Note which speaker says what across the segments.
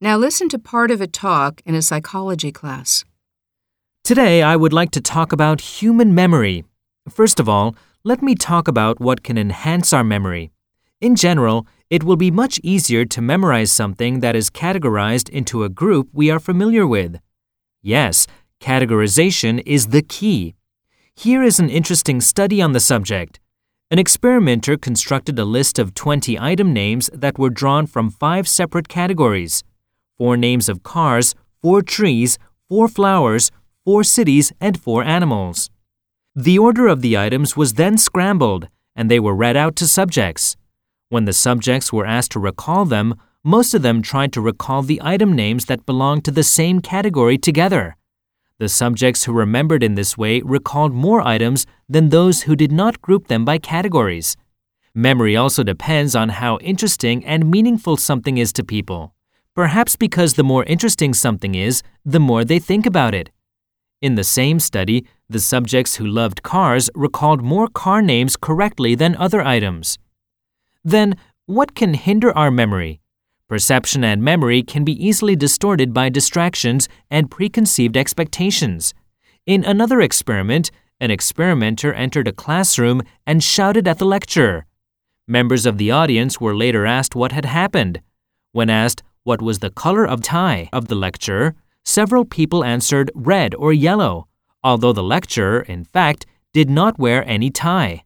Speaker 1: Now listen to part of a talk in a psychology class.
Speaker 2: Today, I would like to talk about human memory. First of all, let me talk about what can enhance our memory. In general, it will be much easier to memorize something that is categorized into a group we are familiar with. Yes, categorization is the key. Here is an interesting study on the subject. An experimenter constructed a list of 20 item names that were drawn from five separate categories four names of cars, four trees, four flowers, four cities, and four animals. The order of the items was then scrambled, and they were read out to subjects. When the subjects were asked to recall them, most of them tried to recall the item names that belonged to the same category together. The subjects who remembered in this way recalled more items than those who did not group them by categories. Memory also depends on how interesting and meaningful something is to people. Perhaps because the more interesting something is, the more they think about it. In the same study, the subjects who loved cars recalled more car names correctly than other items. Then, what can hinder our memory? Perception and memory can be easily distorted by distractions and preconceived expectations. In another experiment, an experimenter entered a classroom and shouted at the lecturer. Members of the audience were later asked what had happened. When asked what was the color of tie of the lecturer, several people answered red or yellow, although the lecturer, in fact, did not wear any tie.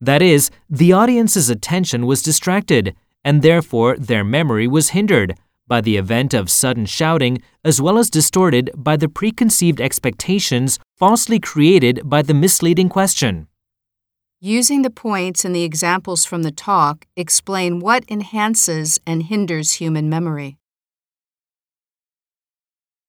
Speaker 2: That is, the audience's attention was distracted and therefore their memory was hindered by the event of sudden shouting as well as distorted by the preconceived expectations falsely created by the misleading question.
Speaker 1: Using the points and the examples from the talk, explain what enhances and hinders human memory.